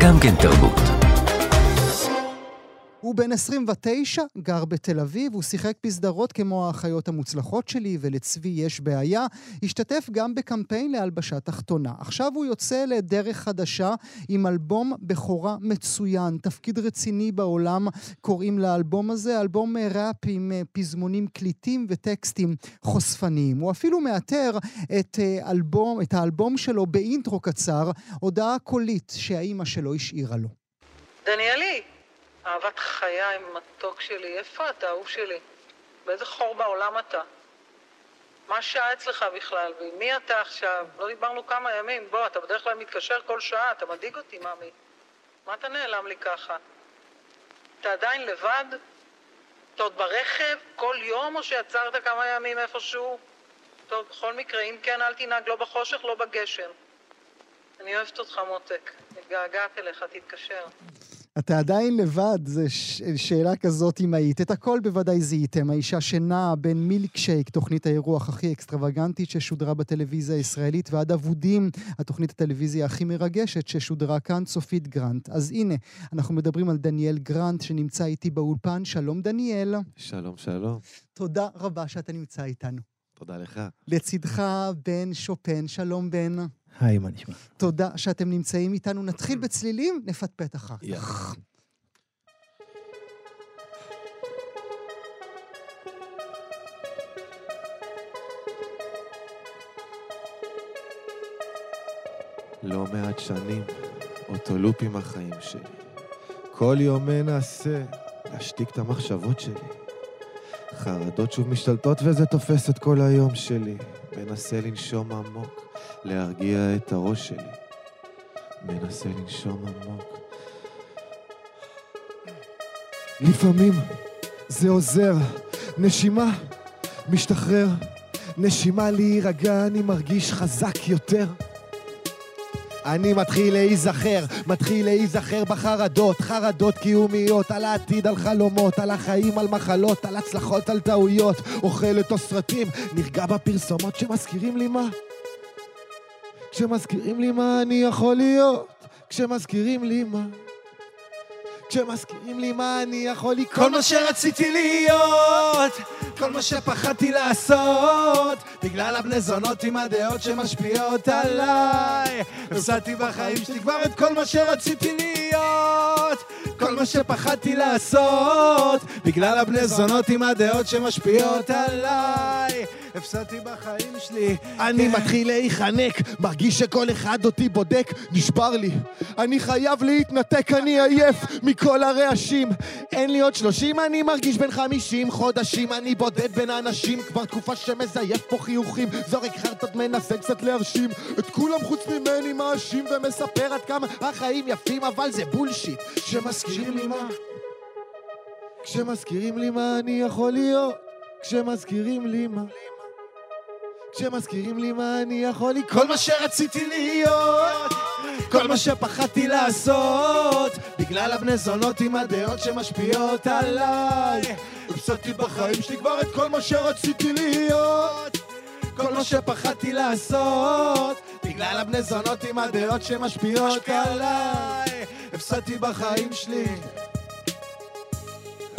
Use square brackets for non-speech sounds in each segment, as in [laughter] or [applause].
גם כן תרבות. הוא בן 29, גר בתל אביב, הוא שיחק בסדרות כמו האחיות המוצלחות שלי ולצבי יש בעיה, השתתף גם בקמפיין להלבשה תחתונה. עכשיו הוא יוצא לדרך חדשה עם אלבום בכורה מצוין, תפקיד רציני בעולם קוראים לאלבום הזה, אלבום ראפ עם אה, פזמונים קליטים וטקסטים חושפניים. הוא אפילו מאתר את, אה, אלבום, את האלבום שלו באינטרו קצר, הודעה קולית שהאימא שלו השאירה לו. דניאלי, אהבת חיי, מתוק שלי, איפה אתה, אהוב שלי? באיזה חור בעולם אתה? מה השעה אצלך בכלל? ועם מי אתה עכשיו? לא דיברנו כמה ימים. בוא, אתה בדרך כלל מתקשר כל שעה, אתה מדאיג אותי, ממי. מה אתה נעלם לי ככה? אתה עדיין לבד? אתה עוד ברכב כל יום, או שיצרת כמה ימים איפשהו? טוב, בכל מקרה, אם כן, אל תנהג לא בחושך, לא בגשם. אני אוהבת אותך, מותק. מתגעגעת אליך, תתקשר. אתה עדיין לבד, זו ש... שאלה כזאת אם היית. את הכל בוודאי זיהיתם. האישה שנעה בין מילקשייק, תוכנית האירוח הכי אקסטרווגנטית ששודרה בטלוויזיה הישראלית, ועד אבודים, התוכנית הטלוויזיה הכי מרגשת ששודרה כאן, צופית גרנט. אז הנה, אנחנו מדברים על דניאל גרנט שנמצא איתי באולפן. שלום דניאל. שלום, שלום. תודה רבה שאתה נמצא איתנו. תודה לך. לצידך בן שופן. שלום בן. היי, מה נשמע? תודה שאתם נמצאים איתנו. נתחיל בצלילים, נפטפט אחר כך. לא מעט שנים, אותו לופ עם החיים שלי. כל יום מנסה להשתיק את המחשבות שלי. חרדות שוב משתלטות וזה תופס את כל היום שלי. מנסה לנשום עמוק, להרגיע את הראש שלי. מנסה לנשום עמוק. לפעמים זה עוזר. נשימה, משתחרר. נשימה להירגע, אני מרגיש חזק יותר. אני מתחיל להיזכר, מתחיל להיזכר בחרדות, חרדות קיומיות, על העתיד, על חלומות, על החיים, על מחלות, על הצלחות, על טעויות, אוכל את הסרטים, נרגע בפרסומות שמזכירים לי מה? כשמזכירים לי מה אני יכול להיות, כשמזכירים לי מה? כשמזכירים לי מה אני יכול לקרוא כל מה שרציתי להיות, כל מה שפחדתי לעשות, בגלל הבני זונות עם הדעות שמשפיעות עליי. הפסדתי בחיים שלי כבר את כל מה שרציתי להיות, כל מה שפחדתי לעשות, בגלל הבני זונות עם הדעות שמשפיעות עליי. הפסדתי בחיים שלי. אני מתחיל להיחנק, מרגיש שכל אחד אותי בודק, נשבר לי. אני חייב להתנתק, אני עייף מכל הרעשים. אין לי עוד שלושים, אני מרגיש בן חמישים חודשים. אני בודד בין האנשים, כבר תקופה שמזייף פה חיוכים. זורק חרטות, מנסה קצת להרשים. את כולם חוץ ממני מאשים ומספר עד כמה החיים יפים, אבל זה בולשיט. כשמזכירים לי מה? כשמזכירים לי מה אני יכול להיות? כשמזכירים לי מה? כשמזכירים לי מה אני יכול לי כל מה שרציתי להיות כל מה שפחדתי לעשות בגלל הבני זונות עם הדעות שמשפיעות עליי. הפסדתי בחיים שלי כבר את כל מה שרציתי להיות כל מה שפחדתי לעשות בגלל הבני זונות עם הדעות שמשפיעות עליי. הפסדתי בחיים שלי.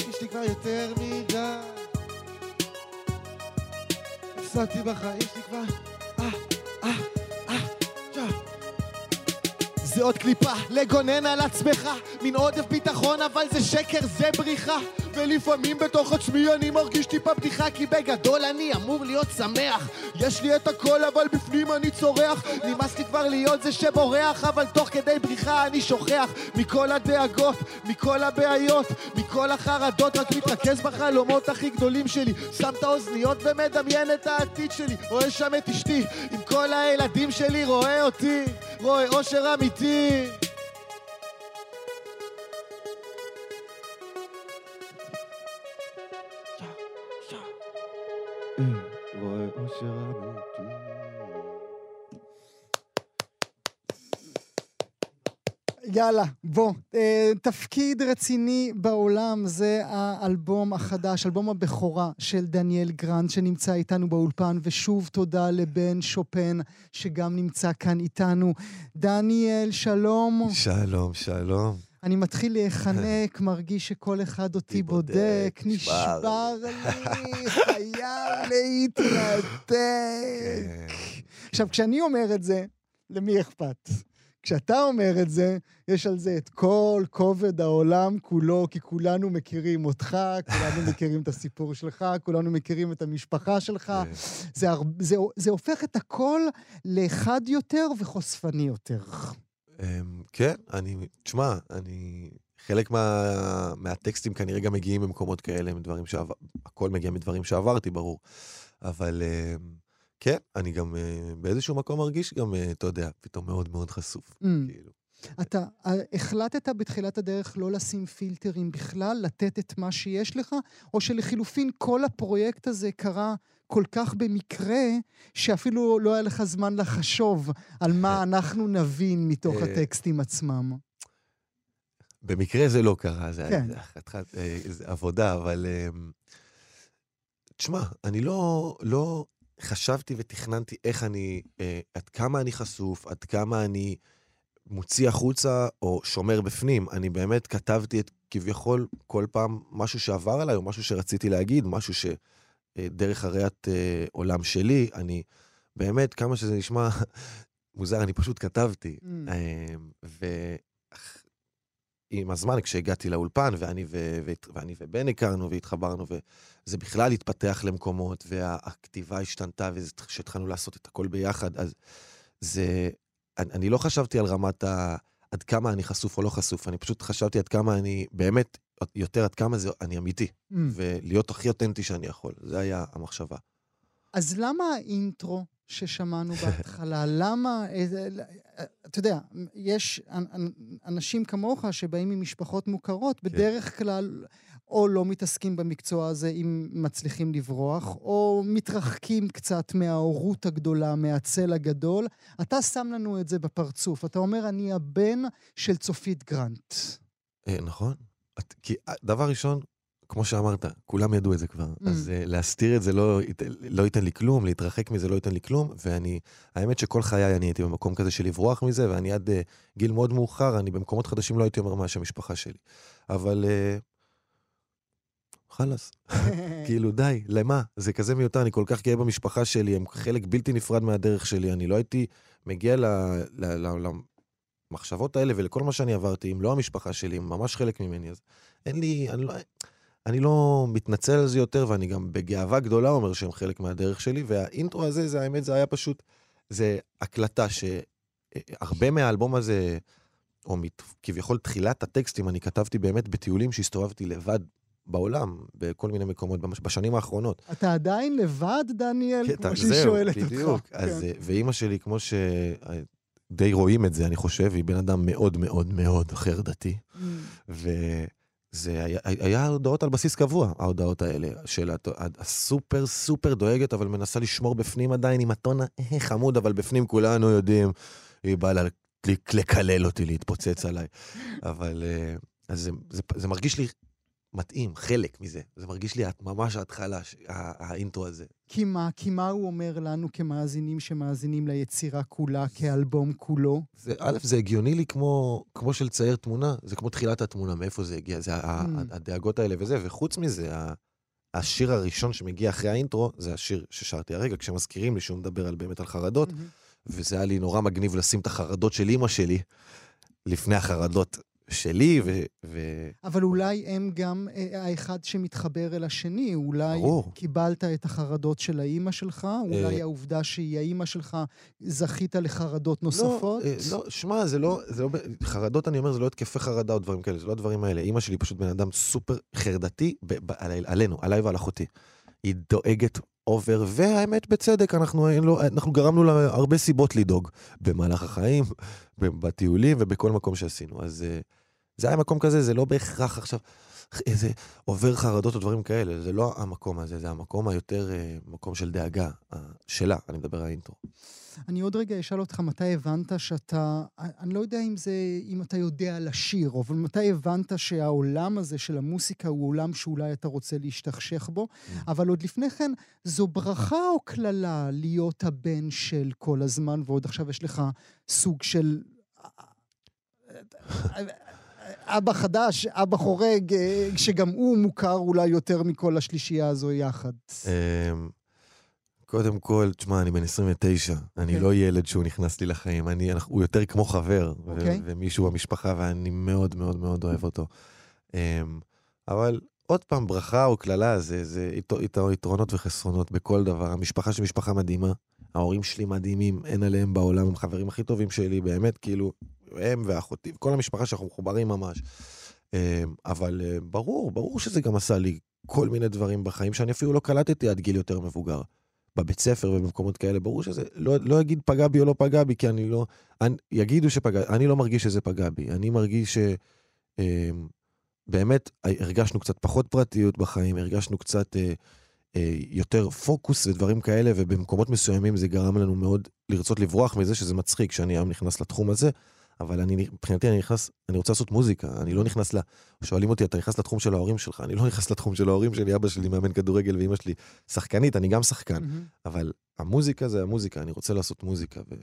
יש לי כבר יותר מדי הפסדתי בחיים שלי כבר... אה, אה, אה. זה עוד קליפה, לגונן על עצמך, מין עודף ביטחון, אבל זה שקר, זה בריחה. ולפעמים בתוך עצמי אני מרגיש טיפה בדיחה, כי בגדול אני אמור להיות שמח. יש לי את הכל, אבל בפנים אני צורח. נמאס לי כבר להיות זה שבורח, אבל תוך כדי בריחה אני שוכח מכל הדאגות, מכל הבעיות, מכל החרדות, רק מתרכז בחלומות הכי גדולים שלי. שם את האוזניות ומדמיין את העתיד שלי. רואה שם את אשתי, עם כל הילדים שלי, רואה אותי, רואה אושר אמיתי. יאללה, בוא. אה, תפקיד רציני בעולם זה האלבום החדש, אלבום הבכורה של דניאל גרנט שנמצא איתנו באולפן, ושוב תודה לבן שופן שגם נמצא כאן איתנו. דניאל, שלום. שלום, שלום. אני מתחיל להיחנק, [laughs] מרגיש שכל אחד אותי בודק, נשבר לי, [laughs] חייב להתנתק. כן. עכשיו, כשאני אומר את זה, למי אכפת? כשאתה אומר את זה, יש על זה את כל כובד העולם כולו, כי כולנו מכירים אותך, כולנו [laughs] מכירים את הסיפור שלך, כולנו מכירים את המשפחה שלך. כן. זה, הר... זה, זה הופך את הכל לאחד יותר וחושפני יותר. אמ, כן, אני, תשמע, אני, חלק מה, מהטקסטים כנראה גם מגיעים ממקומות כאלה, מדברים שעבר, הכל מגיע מדברים שעברתי, ברור. אבל אמ, כן, אני גם אה, באיזשהו מקום מרגיש גם, אה, אתה יודע, פתאום מאוד מאוד חשוף. Mm. כאילו. אתה אה, החלטת בתחילת הדרך לא לשים פילטרים בכלל, לתת את מה שיש לך, או שלחילופין כל הפרויקט הזה קרה כל כך במקרה, שאפילו לא היה לך זמן לחשוב על מה [laughs] אנחנו נבין מתוך הטקסטים עצמם. במקרה זה לא קרה, זה כן. עבודה, אבל... אמ, תשמע, אני לא, לא חשבתי ותכננתי איך אני, אה, עד כמה אני חשוף, עד כמה אני מוציא החוצה או שומר בפנים. אני באמת כתבתי את כביכול כל פעם משהו שעבר עליי, או משהו שרציתי להגיד, משהו שדרך הראיית אה, עולם שלי, אני באמת, כמה שזה נשמע [laughs] מוזר, אני פשוט כתבתי. Mm. אה, ועם הזמן, כשהגעתי לאולפן, ואני, ו... והת- ואני ובן הכרנו והתחברנו, וזה בכלל התפתח למקומות, והכתיבה השתנתה, וכשהתחלנו לעשות את הכל ביחד, אז זה... אני, אני לא חשבתי על רמת ה... עד כמה אני חשוף או לא חשוף, אני פשוט חשבתי עד כמה אני, באמת, יותר עד כמה זה, אני אמיתי, Mm. ולהיות הכי אותנטי שאני יכול. זה היה המחשבה. אז למה האינטרו ששמענו בהתחלה? למה... אתה יודע, יש אנ- אנ- אנשים כמוך שבאים ממשפחות מוכרות, בדרך כלל או לא מתעסקים במקצוע הזה אם מצליחים לברוח, או מתרחקים קצת מההורות הגדולה, מהצל הגדול. אתה שם לנו את זה בפרצוף. אתה אומר, אני הבן של צופית גרנט. אה, נכון. כי אה, דבר ראשון, כמו שאמרת, כולם ידעו את זה כבר. Mm. אז אה, להסתיר את זה לא, לא ייתן לי כלום, להתרחק מזה לא ייתן לי כלום, ואני, האמת שכל חיי אני הייתי במקום כזה של לברוח מזה, ואני עד אה, גיל מאוד מאוחר, אני במקומות חדשים לא הייתי אומר מה שם המשפחה שלי. אבל אה, חלאס, [laughs] כאילו די, למה? זה כזה מיותר, אני כל כך גאה במשפחה שלי, הם חלק בלתי נפרד מהדרך שלי, אני לא הייתי מגיע ל... ל, ל, למחשבות האלה ולכל מה שאני עברתי, אם לא המשפחה שלי, הם ממש חלק ממני, אז אין לי, אני לא, אני לא מתנצל על זה יותר, ואני גם בגאווה גדולה אומר שהם חלק מהדרך שלי, והאינטרו הזה, זה האמת, זה היה פשוט, זה הקלטה שהרבה מהאלבום הזה, או מת, כביכול תחילת הטקסטים, אני כתבתי באמת בטיולים שהסתובבתי לבד בעולם, בכל מיני מקומות, בשנים האחרונות. אתה עדיין לבד, דניאל? כן, כמו שהיא שואלת אותך. בדיוק. אז, כן. אה, ואימא שלי, כמו שדי רואים את זה, אני חושב, היא בן אדם מאוד מאוד מאוד חרדתי. Mm. וזה היה, היה הודעות על בסיס קבוע, ההודעות האלה, של הסופר סופר דואגת, אבל מנסה לשמור בפנים עדיין עם הטון החמוד, אבל בפנים כולנו יודעים, היא באה לקלל אותי, להתפוצץ עליי. אבל אה, אז זה, זה, זה מרגיש לי מתאים, חלק מזה. זה מרגיש לי ממש ההתחלה, האינטרו הזה. כי מה? כי מה הוא אומר לנו כמאזינים שמאזינים ליצירה כולה, כאלבום כולו? זה, א', זה הגיוני לי כמו, כמו של צייר תמונה, זה כמו תחילת התמונה, מאיפה זה הגיע, זה Mm. הדאגות האלה וזה, וחוץ מזה, השיר הראשון שמגיע אחרי האינטרו, זה השיר ששרתי הרגע, כשמזכירים לי שהוא מדבר על, באמת על חרדות, וזה היה לי נורא מגניב לשים את החרדות של אימא שלי לפני החרדות שלי, ו... ו... אבל אולי הם גם אה, האחד שמתחבר אל השני. אולי ברור. קיבלת את החרדות של האימא שלך, אולי אה. העובדה שהיא האימא שלך, זכית לחרדות נוספות. לא, אה, לא, שמע, זה לא, זה לא, חרדות, אני אומר, זה לא התקפי חרדה או דברים כאלה, זה לא הדברים האלה. אימא שלי פשוט בן אדם סופר חרדתי ב, ב, על, עלינו, עליי ועל אחותי. היא דואגת over, והאמת, בצדק, אנחנו, לו, אנחנו גרמנו לה הרבה סיבות לדאוג במהלך החיים, בטיולים ובכל מקום שעשינו. אז אה, זה היה מקום כזה, זה לא בהכרח עכשיו איזה over חרדות או דברים כאלה, זה לא המקום הזה, זה המקום היותר, אה, מקום של דאגה אה, שלה, אני מדבר על האינטרו. אני עוד רגע אשאל אותך מתי הבנת שאתה, אני לא יודע אם זה, אם אתה יודע לשיר, אבל מתי הבנת שהעולם הזה של המוסיקה הוא עולם שאולי אתה רוצה להשתכשך בו, Mm. אבל עוד לפני כן, זו ברכה או קללה להיות הבן של כל הזמן, ועוד עכשיו יש לך סוג של... אבא חדש, אבא חורג, אה, שגם הוא מוכר אולי יותר מכל השלישייה הזו יחד. אמ, קודם כל, תשמע, אני בן 29, אני אוקיי. לא ילד שהוא נכנס לי לחיים, אני, הוא יותר כמו חבר, ו- אוקיי. ומישהו במשפחה, ואני מאוד מאוד מאוד אוהב אותו. אמ, אבל עוד פעם, ברכה או קללה זה, זה ית- ית- יתרונות וחסרונות בכל דבר. המשפחה שלי משפחה מדהימה, ההורים שלי מדהימים, אין עליהם בעולם, הם חברים הכי טובים שלי, באמת, כאילו, הם ואחותי, כל המשפחה שאנחנו מחוברים ממש. אמ, אבל אה, ברור, ברור שזה גם עשה לי כל מיני דברים בחיים שאני אפילו לא קלטתי עד גיל יותר מבוגר. בבית ספר ובמקומות כאלה, ברור שזה, לא, לא אגיד פגע בי או לא פגע בי, כי אני לא, אני, יגידו שפגע, אני לא מרגיש שזה פגע בי, אני מרגיש שבאמת הרגשנו קצת פחות פרטיות בחיים, הרגשנו קצת אה, אה, יותר פוקוס ודברים כאלה, ובמקומות מסוימים זה גרם לנו מאוד לרצות לברוח מזה, שזה מצחיק שאני היום נכנס לתחום הזה, אבל אני, מבחינתי אני נכנס, אני רוצה לעשות מוזיקה, אני לא נכנס ל... שואלים אותי, אתה נכנס לתחום של ההורים שלך? אני לא נכנס לתחום של ההורים שלי, אבא שלי מאמן כדורגל ואימא שלי שחקנית, אני גם שחקן. מהמם. אבל המוזיקה זה המוזיקה, אני רוצה לעשות מוזיקה. ו...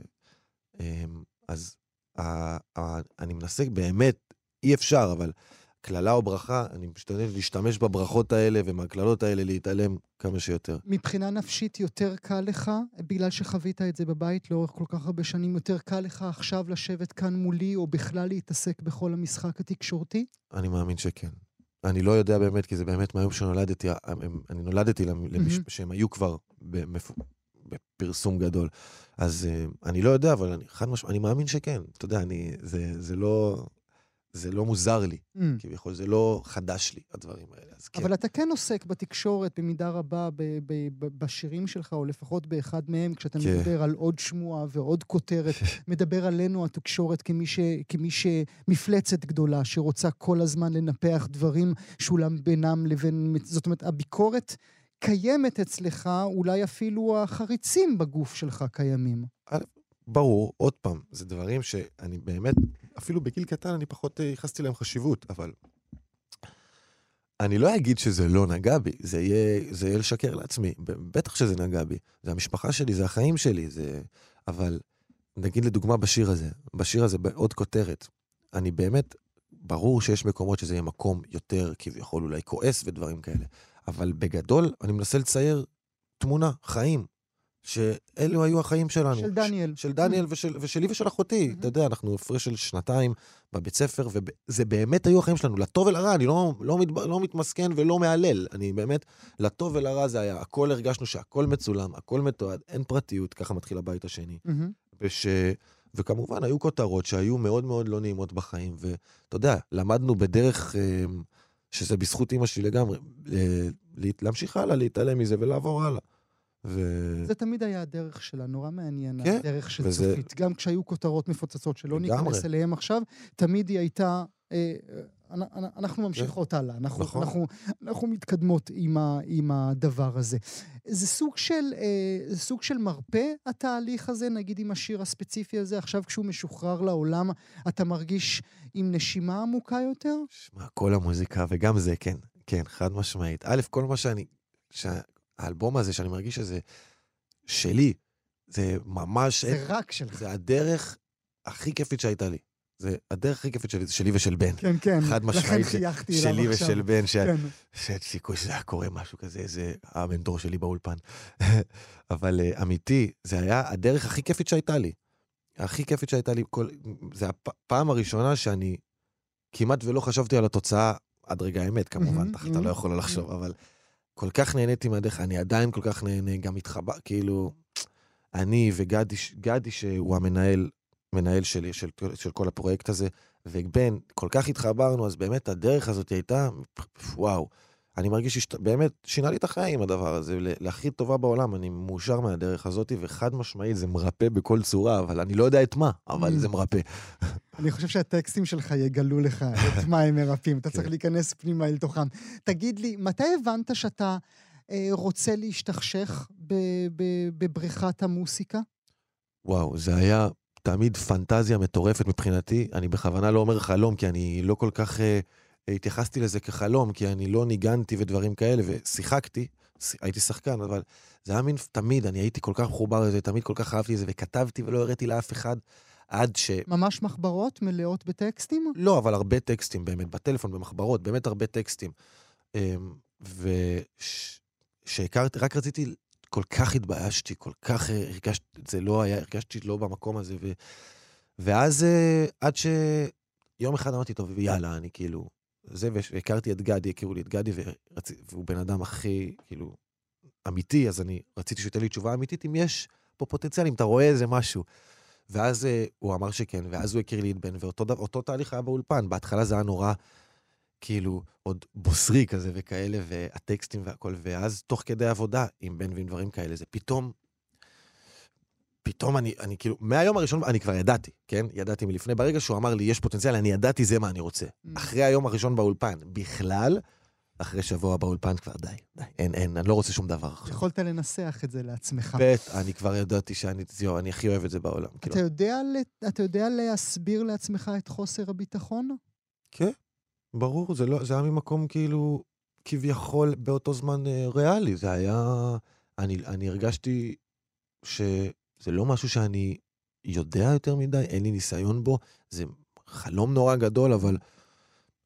אמ, אז ה... ה... אני מנסה באמת, אי אפשר, אבל קללה או ברכה, אני משתדל להשתמש בברכות האלה ומהקללות האלה להתעלם כמה שיותר. מבחינה נפשית יותר קל לך, בגלל שחווית את זה בבית לאורך כל כך הרבה שנים, יותר קל לך עכשיו לשבת כאן מולי, או בכלל להתעסק בכל המשחק התקשורתי? אני מאמין שכן. אני לא יודע באמת, כי זה באמת מהיום שנולדתי, אני נולדתי למ- למש... מהמם. שהם היו כבר במפ... בפרסום גדול. אז אה, אני לא יודע, אבל אני חד משמעית, אני מאמין שכן. אתה יודע, אני, זה, זה לא... זה לא מוזר לי, Mm. כביכול, זה לא חדש לי, הדברים האלה. אז כן. אבל אתה כן עוסק בתקשורת במידה רבה ב- ב- ב- בשירים שלך, או לפחות באחד מהם, כשאתה כן. מדבר על עוד שמועה ועוד כותרת, [laughs] מדבר עלינו התקשורת כמי, ש, כמי שמפלצת גדולה, שרוצה כל הזמן לנפח דברים שאולם בינם לבין... זאת אומרת, הביקורת קיימת אצלך, אולי אפילו החריצים בגוף שלך קיימים. ברור, עוד פעם, זה דברים שאני באמת, אפילו בגיל קטן אני פחות אה, ייחסתי להם חשיבות, אבל אני לא אגיד שזה לא נגע בי, זה יהיה, זה יהיה לשקר לעצמי, בטח שזה נגע בי. זה המשפחה שלי, זה החיים שלי, זה... אבל נגיד לדוגמה בשיר הזה, בשיר הזה בעוד כותרת, אני באמת, ברור שיש מקומות שזה יהיה מקום יותר כביכול אולי כועס ודברים כאלה, אבל בגדול אני מנסה לצייר תמונה, חיים, שאלו היו החיים שלנו. של דניאל. של דניאל ושל, ושלי ושל אחותי. Mhm. אתה יודע, אנחנו הפרש של שנתיים בבית ספר, וזה באמת היו החיים שלנו, לטוב ולרע, אני לא, לא, מת, לא מתמסכן ולא מהלל. אני באמת, לטוב ולרע זה היה, הכל הרגשנו שהכל מצולם, הכל מתועד, אין פרטיות, ככה מתחיל הבית השני. מהמם. וש... וכמובן, היו כותרות שהיו מאוד מאוד לא נעימות בחיים, ואתה יודע, למדנו בדרך, אה, שזה בזכות אימא שלי לגמרי, אה, לה- להמשיך הלאה, להתעלם מזה ולעבור הלאה. ו... זה תמיד היה הדרך שלה, נורא מעניין, כן, הדרך של וזה- צופית. גם כשהיו כותרות מפוצצות שלא לגמרי. ניכנס אליהן עכשיו, תמיד היא הייתה... אה, אנ- אנ- אנחנו ממשיכות הלאה, אנחנו, נכון. אנחנו, אנחנו מתקדמות עם, ה, עם הדבר הזה. זה סוג של, אה, סוג של מרפא, התהליך הזה, נגיד עם השיר הספציפי הזה, עכשיו כשהוא משוחרר לעולם, אתה מרגיש עם נשימה עמוקה יותר? שמע, כל המוזיקה, וגם זה, כן, כן, חד משמעית. א', כל מה שאני, שהאלבום הזה, שאני מרגיש שזה שלי, זה ממש, זה רק שלך. זה הדרך הכי כיפית שהייתה לי. זה הדרך הכי כיפית שלי, זה שלי ושל בן. כן, כן. חד לכן משמעית, ש- חייכתי אליו שלי עכשיו. ושל בן, כן. שאין סיכוי שזה היה קורה משהו כזה, זה המנטור שלי באולפן. [laughs] אבל אה, אמיתי, זה היה הדרך הכי כיפית שהייתה לי. הכי כיפית שהייתה לי, כל... זה הפעם הראשונה שאני כמעט ולא חשבתי על התוצאה עד רגע האמת, כמובן, אתה. לא יכול לחשוב, אבל כל כך נהניתי מהדרך, אני עדיין כל כך נהנה, גם התחבר, כאילו, אני וגדי, גדי שהוא המנהל, מנהל שלי, של, של כל הפרויקט הזה, ובן, כל כך התחברנו, אז באמת הדרך הזאת הייתה, וואו. אני מרגיש שבאמת שינה לי את החיים הדבר הזה, להכי טובה בעולם, אני מאושר מהדרך הזאת, וחד משמעית זה מרפא בכל צורה, אבל אני לא יודע את מה, אבל Mm. זה מרפא. אני חושב שהטקסטים שלך יגלו לך [laughs] את מה הם מרפאים. אתה צריך כן. להיכנס פנימה אל תוכם. תגיד לי, מתי הבנת שאתה אה, רוצה להשתכשך בבריכת המוסיקה? וואו, זה היה תמיד פנטזיה מטורפת מבחינתי. אני בכוונה לא אומר חלום, כי אני לא כל כך אה, התייחסתי לזה כחלום, כי אני לא ניגנתי ודברים כאלה, ושיחקתי, ש- הייתי שחקן, אבל זה היה מין, תמיד, אני הייתי כל כך מחובר לזה, תמיד כל כך אהבתי את זה, וכתבתי ולא הראיתי לאף אחד, עד ש... ממש מחברות מלאות בטקסטים? לא, אבל הרבה טקסטים באמת, בטלפון, במחברות, באמת הרבה טקסטים. ושהכרתי, רק רציתי, כל כך התביישתי, כל כך הרגשתי, זה לא היה, הרגשתי לא במקום הזה. ו... ואז אה, עד שיום אחד אמרתי, טוב, יאללה, אני כאילו... זה, והכרתי את גדי, הכירו לי את גדי, ורצ... והוא בן אדם הכי, כאילו, אמיתי, אז אני רציתי שהוא ייתן לי תשובה אמיתית, אם יש פה פוטנציאל, אם אתה רואה איזה משהו. ואז uh, הוא אמר שכן, ואז הוא הכיר לי את בן, ואותו תהליך היה באולפן. בהתחלה זה היה נורא, כאילו, עוד בוסרי כזה וכאלה, והטקסטים והכל, ואז תוך כדי עבודה עם בן ועם דברים כאלה, זה פתאום, פתאום אני, אני כאילו, מהיום הראשון, אני כבר ידעתי, כן? ידעתי מלפני, ברגע שהוא אמר לי, יש פוטנציאל, אני ידעתי זה מה אני רוצה. Mm. אחרי היום הראשון באולפן, בכלל, אחרי שבוע באולפן כבר די, די, אין, אין, אני לא רוצה שום דבר עכשיו. יכולת לנסח את זה לעצמך. בית, אני כבר ידעתי שאני, זהו, אני הכי אוהב את זה בעולם. כאילו, אתה יודע, ל- אתה יודע להסביר לעצמך את חוסר הביטחון? כן, ברור, זה, לא, זה היה ממקום כאילו, כביכול באותו זמן אה, ריאלי. זה היה... אני, אני הרגשתי שזה לא משהו שאני יודע יותר מדי, אין לי ניסיון בו, זה חלום נורא גדול, אבל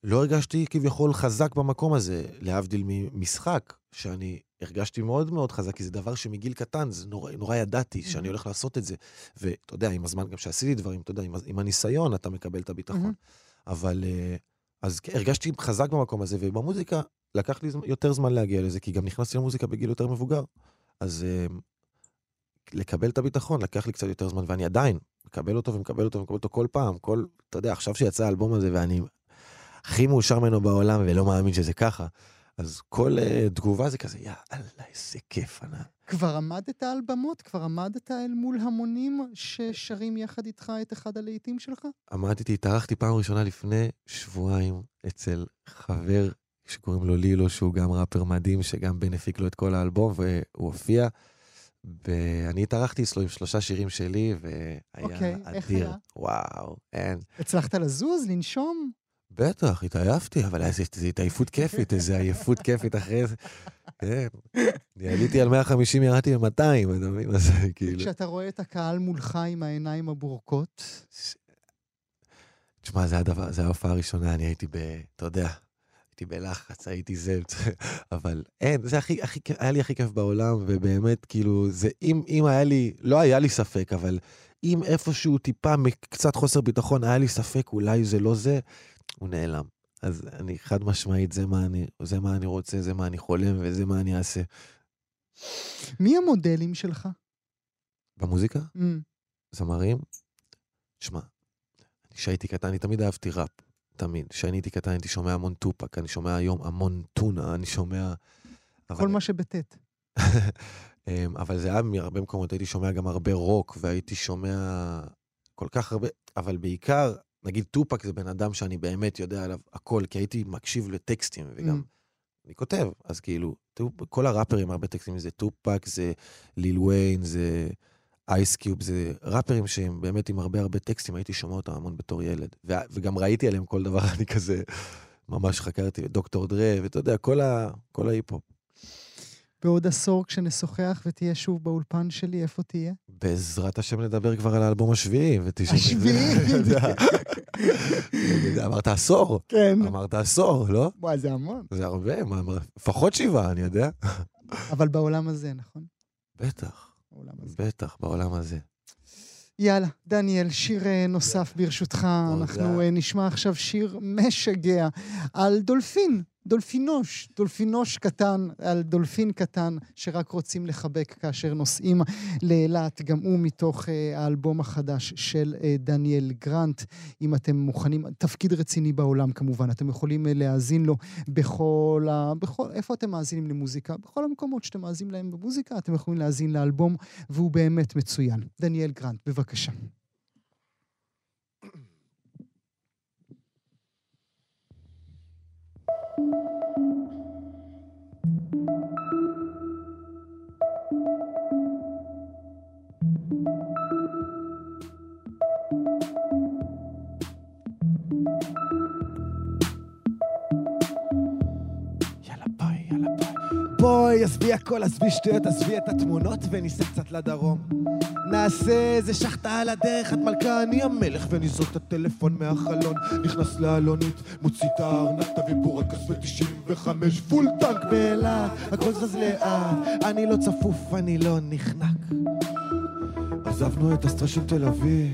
לא הרגשתי כביכול חזק במקום הזה, להבדיל ממשחק, שאני הרגשתי מאוד מאוד חזק, כי זה דבר שמגיל קטן, זה נורא, נורא ידעתי שאני הולך לעשות את זה. ואתה יודע, עם הזמן גם שעשיתי דברים, אתה יודע, עם, עם הניסיון אתה מקבל את הביטחון. אבל... אה, אז כן, הרגשתי חזק במקום הזה, ובמוזיקה לקח לי יותר זמן להגיע לזה, כי גם נכנסתי למוזיקה בגיל יותר מבוגר. אז אה, לקבל את הביטחון לקח לי קצת יותר זמן, ואני עדיין מקבל אותו ומקבל אותו ומקבל אותו כל פעם. כל, אתה יודע, עכשיו שיצא האלבום הזה ואני הכי מאושר ממנו בעולם ולא מאמין שזה ככה, אז כל uh, תגובה זה כזה, יאללה, איזה כיף, ענק. כבר עמדת על במות? כבר עמדת אל מול המונים ששרים יחד איתך את אחד הלהיטים שלך? עמדתי, התארחתי פעם ראשונה לפני שבועיים אצל חבר שקוראים לו לילו, שהוא גם ראפר מדהים, שגם בן הפיק לו את כל האלבום, והוא הופיע. ואני התארחתי אצלו עם שלושה שירים שלי, והיה אוקיי, איך אדיר. היה? וואו, אין. הצלחת לזוז, לנשום? בטח, התעייפתי, אבל איזה איזה התעייפות כיפית, איזה עייפות כיפית אחרי זה. כן, אני עליתי על 150, ירדתי ל-200, אתה מבין? אז כאילו... כשאתה רואה את הקהל מולך עם העיניים הבורקות, תשמע, זה הדבר, זה ההופעה הראשונה, אני הייתי ב... אתה יודע, הייתי בלחץ, הייתי זה, [laughs] אבל אין, זה הכי, הכי, היה לי הכי כיף בעולם, ובאמת, כאילו, זה, אם, אם היה לי, לא היה לי ספק, אבל אם איפשהו טיפה, מ- קצת חוסר ביטחון, היה לי ספק, אולי זה לא זה, הוא נעלם. אז אני חד משמעית, זה מה אני, זה מה אני רוצה, זה מה אני חולם, וזה מה אני אעשה. מי המודלים שלך? במוזיקה, Mm, זמרים, שמע, כשהייתי קטן, אני תמיד אהבתי ראפ, תמיד. כשאני הייתי קטן הייתי שומע המון טופק, אני שומע היום המון טונה, אני שומע... כל אבל- מה שבטית. [laughs] אמ, אבל זה היה מהרבה מקומות, הייתי שומע גם הרבה רוק, והייתי שומע כל כך הרבה, אבל בעיקר, נגיד טופק זה בן אדם שאני באמת יודע עליו הכל, כי הייתי מקשיב לטקסטים, וגם Mm. אני כותב, אז כאילו, כל הראפרים הרבה טקסטים, זה טופק, זה ליל ויין, זה אייסקיוב, זה ראפרים שהם באמת עם הרבה הרבה טקסטים, הייתי שומע אותם המון בתור ילד. ו- וגם ראיתי עליהם כל דבר, [laughs] אני כזה, ממש חקרתי, דוקטור דרה, ואתה יודע, כל, ה- כל ההיפ-הופ. בעוד עשור כשנשוחח ותהיה שוב באולפן שלי, איפה תהיה? בעזרת השם נדבר כבר על האלבום השביעי. ותשמע- השביעי? [laughs] אמרת עשור, כן. אמרת עשור, לא? וואי, זה המון. זה הרבה, לפחות שבעה, אני יודע. אבל בעולם הזה, נכון? בטח, בעולם הזה. בטח, בעולם הזה. יאללה, דניאל, שיר אה, נוסף ברשותך. אנחנו אה, נשמע עכשיו שיר משגע על דולפין, דולפינוש, דולפינוש קטן, על דולפין קטן שרק רוצים לחבק כאשר נוסעים לאילת, גם הוא מתוך אה, האלבום החדש של אה, דניאל גרנט. אם אתם מוכנים, תפקיד רציני בעולם כמובן, אתם יכולים אה, להאזין לו בכל ה... בכל... איפה אתם מאזינים למוזיקה? בכל המקומות שאתם מאזינים להם במוזיקה, אתם יכולים להאזין לאלבום, והוא באמת מצוין. דניאל גרנט, בבקשה. בואי, עזבי הכל, עזבי שטויות, עזבי את התמונות וניסע קצת לדרום. נעשה איזה שחטה על הדרך, את מלכה, אני המלך, ונזרוק את הטלפון מהחלון. נכנס לאלונית, מוציא את הארנק, תביא בורקס ב-95, full tank באילת, הכל זז לאט, אני לא צפוף, אני לא נחנק. עזבנו את הסטרס של תל אביב,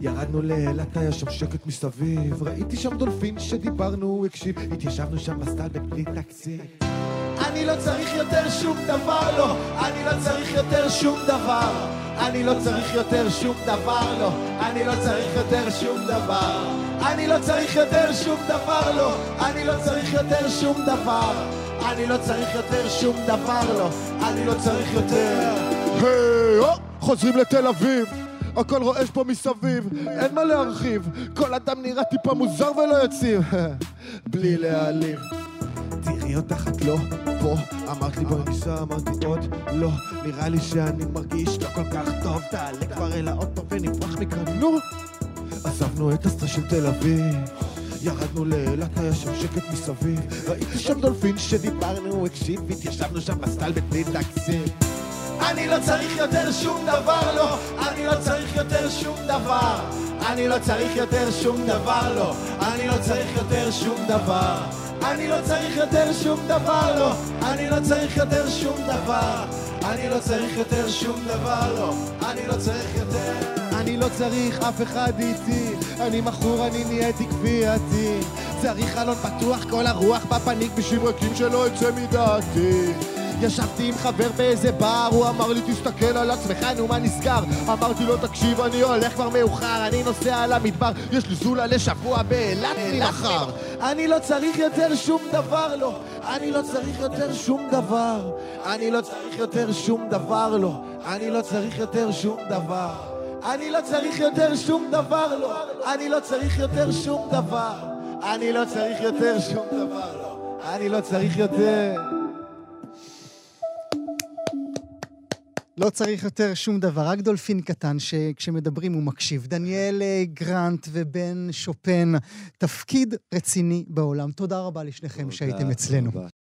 ירדנו לאילת, היה שם שקט מסביב, ראיתי שם דולפין שדיברנו, הוא הקשיב, התיישבנו שם בסטלבט בלי תקציב. אני לא צריך יותר שום דבר, לא. אני לא צריך יותר שום דבר. אני לא צריך יותר שום דבר, לא. אני לא צריך יותר שום דבר. אני לא צריך יותר שום דבר, לא. אני לא צריך יותר שום דבר. אני לא צריך יותר שום דבר, לא. אני לא צריך יותר. היי, הו, חוזרים לתל אביב. הכל רועש פה מסביב, אין מה להרחיב. כל אדם נראה טיפה מוזר ולא יציב. [laughs] בלי להעליב. תראי אותך את לא פה אמרת לי בואי ניסע, אמרתי עוד לא נראה לי שאני מרגיש לא כל כך טוב תעלה כבר אל האוטו ונברח מכאן נו עזבנו את הסטרס של תל אביב ירדנו לאילת, היה שם שקט מסביב ראיתי שם דולפין שדיברנו, הוא הקשיב והתיישבנו שם בסטלבט בלי תקציב אני לא צריך יותר שום דבר, לא. אני לא צריך יותר שום דבר. אני לא צריך יותר שום דבר, לא. אני לא צריך יותר שום דבר. אני לא צריך יותר שום דבר, לא. אני לא צריך יותר שום דבר. אני לא צריך יותר שום דבר, לא. אני לא צריך יותר. אני לא צריך אף אחד איתי. אני מכור, אני נהייתי כפייתי. צריך חלון פתוח, כל הרוח בפניק בשביל רקים שלא יצא מדעתי. ישבתי עם חבר באיזה בר, הוא אמר לי תסתכל על עצמך, נו מה נסגר? אמרתי לו תקשיב אני הולך כבר מאוחר, אני נוסע על המדבר, יש לי זולה לשבוע באילת ממחר. אני לא צריך יותר שום דבר, לא. אני לא צריך יותר שום דבר. אני לא צריך יותר שום דבר, לא. אני לא צריך יותר שום דבר. אני לא צריך יותר שום דבר, לא. אני לא צריך יותר שום דבר. אני לא צריך יותר שום דבר, לא. אני לא צריך יותר. לא צריך יותר שום דבר, רק דולפין קטן שכשמדברים הוא מקשיב. דניאל אה, גרנט ובן שופן, תפקיד רציני בעולם. תודה רבה לשניכם שהייתם אצלנו.